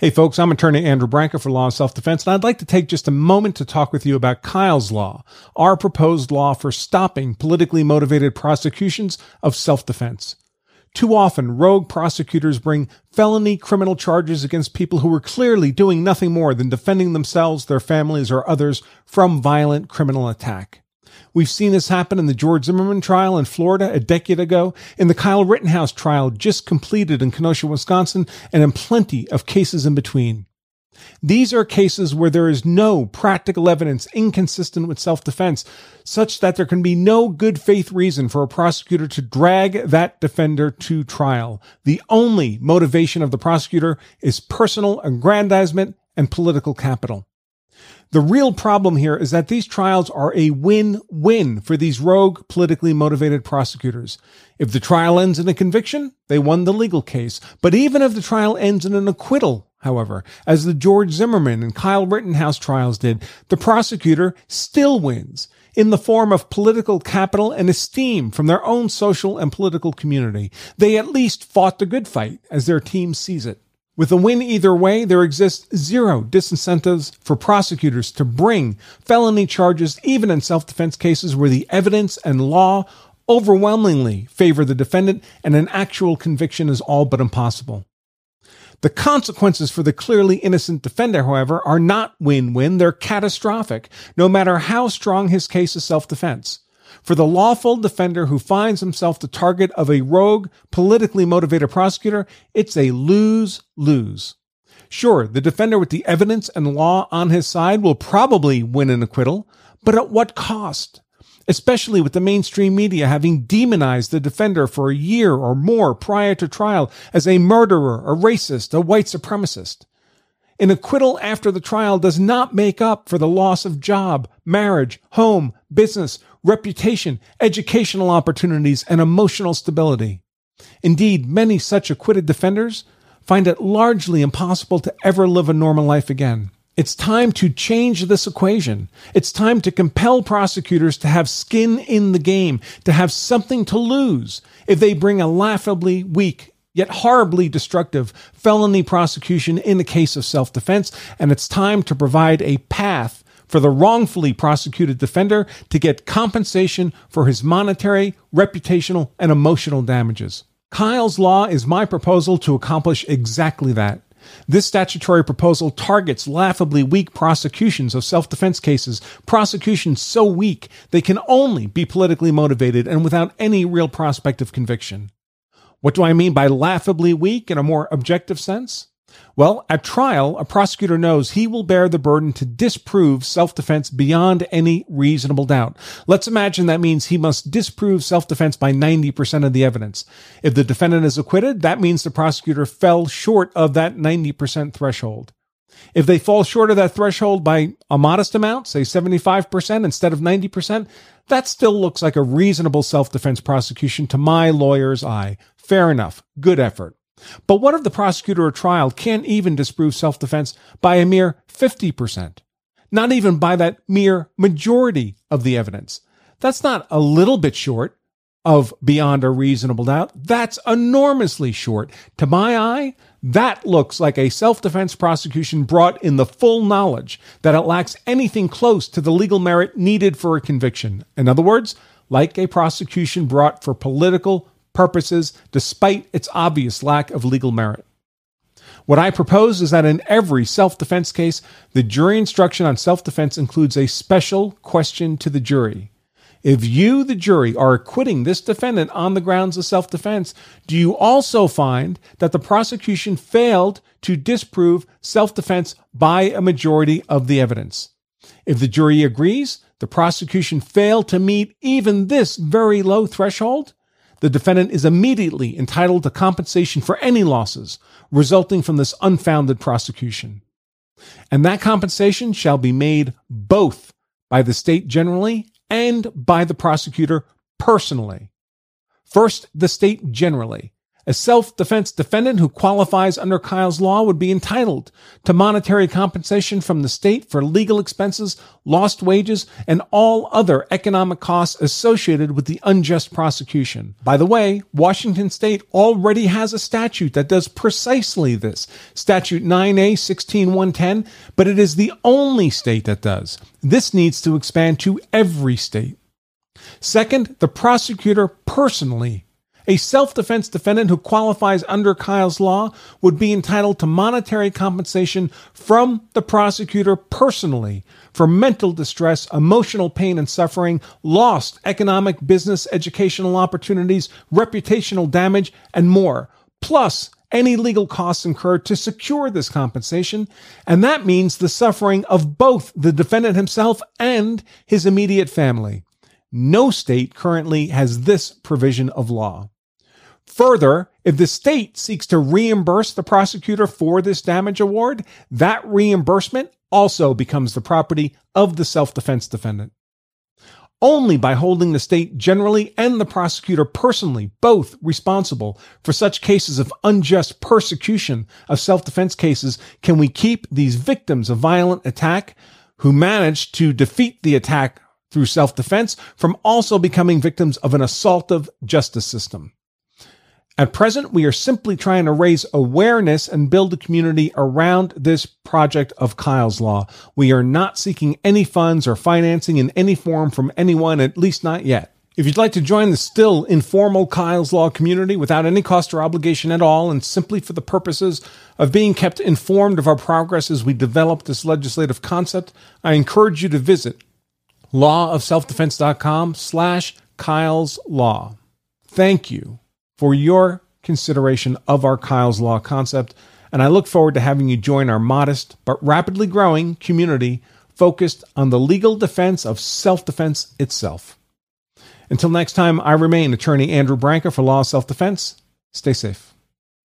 Hey folks, I'm attorney Andrew Branca for Law of Self-Defense, and I'd like to take just a moment to talk with you about Kyle's Law, our proposed law for stopping politically motivated prosecutions of self-defense. Too often, rogue prosecutors bring felony criminal charges against people who were clearly doing nothing more than defending themselves, their families, or others from violent criminal attack. We've seen this happen in the George Zimmerman trial in Florida a decade ago, in the Kyle Rittenhouse trial just completed in Kenosha, Wisconsin, and in plenty of cases in between. These are cases where there is no practical evidence inconsistent with self-defense, such that there can be no good faith reason for a prosecutor to drag that defender to trial. The only motivation of the prosecutor is personal aggrandizement and political capital. The real problem here is that these trials are a win-win for these rogue, politically motivated prosecutors. If the trial ends in a conviction, they won the legal case. But even if the trial ends in an acquittal, however, as the George Zimmerman and Kyle Rittenhouse trials did, the prosecutor still wins in the form of political capital and esteem from their own social and political community. They at least fought the good fight as their team sees it. With a win either way, there exists zero disincentives for prosecutors to bring felony charges even in self-defense cases where the evidence and law overwhelmingly favor the defendant and an actual conviction is all but impossible. The consequences for the clearly innocent defender, however, are not win-win, they're catastrophic, no matter how strong his case of self-defense. For the lawful defender who finds himself the target of a rogue, politically motivated prosecutor, it's a lose lose. Sure, the defender with the evidence and law on his side will probably win an acquittal, but at what cost? Especially with the mainstream media having demonized the defender for a year or more prior to trial as a murderer, a racist, a white supremacist. An acquittal after the trial does not make up for the loss of job, marriage, home, business, reputation, educational opportunities, and emotional stability. Indeed, many such acquitted defenders find it largely impossible to ever live a normal life again. It's time to change this equation. It's time to compel prosecutors to have skin in the game, to have something to lose if they bring a laughably weak yet horribly destructive felony prosecution in the case of self-defense. And it's time to provide a path for the wrongfully prosecuted defender to get compensation for his monetary, reputational, and emotional damages. Kyle's Law is my proposal to accomplish exactly that. This statutory proposal targets laughably weak prosecutions of self-defense cases, prosecutions so weak they can only be politically motivated and without any real prospect of conviction. What do I mean by laughably weak in a more objective sense? Well, at trial, a prosecutor knows he will bear the burden to disprove self-defense beyond any reasonable doubt. Let's imagine that means he must disprove self-defense by 90% of the evidence. If the defendant is acquitted, that means the prosecutor fell short of that 90% threshold. If they fall short of that threshold by a modest amount, say 75% instead of 90%, that still looks like a reasonable self-defense prosecution to my lawyer's eye. Fair enough. Good effort. But what if the prosecutor at trial can't even disprove self-defense by a mere 50%? Not even by that mere majority of the evidence. That's not a little bit short of beyond a reasonable doubt. That's enormously short. To my eye, that looks like a self-defense prosecution brought in the full knowledge that it lacks anything close to the legal merit needed for a conviction. In other words, like a prosecution brought for political purposes despite its obvious lack of legal merit. What I propose is that in every self defense case, the jury instruction on self defense includes a special question to the jury. If you, the jury, are acquitting this defendant on the grounds of self defense, do you also find that the prosecution failed to disprove self defense by a majority of the evidence? If the jury agrees the prosecution failed to meet even this very low threshold, the defendant is immediately entitled to compensation for any losses resulting from this unfounded prosecution. And that compensation shall be made both by the state generally and by the prosecutor personally. First, the state generally. A self defense defendant who qualifies under Kyle's law would be entitled to monetary compensation from the state for legal expenses, lost wages, and all other economic costs associated with the unjust prosecution. By the way, Washington state already has a statute that does precisely this, Statute 9A 16110, but it is the only state that does. This needs to expand to every state. Second, the prosecutor personally a self defense defendant who qualifies under Kyle's law would be entitled to monetary compensation from the prosecutor personally for mental distress, emotional pain and suffering, lost economic, business, educational opportunities, reputational damage, and more, plus any legal costs incurred to secure this compensation, and that means the suffering of both the defendant himself and his immediate family. No state currently has this provision of law. Further, if the state seeks to reimburse the prosecutor for this damage award, that reimbursement also becomes the property of the self defense defendant. Only by holding the state generally and the prosecutor personally both responsible for such cases of unjust persecution of self defense cases can we keep these victims of violent attack who managed to defeat the attack through self defense from also becoming victims of an assaultive justice system. At present, we are simply trying to raise awareness and build a community around this project of Kyle's Law. We are not seeking any funds or financing in any form from anyone, at least not yet. If you'd like to join the still informal Kyle's Law community without any cost or obligation at all, and simply for the purposes of being kept informed of our progress as we develop this legislative concept, I encourage you to visit lawofselfdefense.com slash Kyle's Law. Thank you for your consideration of our Kyle's Law concept, and I look forward to having you join our modest but rapidly growing community focused on the legal defense of self defense itself. Until next time, I remain attorney Andrew Branca for Law Self Defense. Stay safe.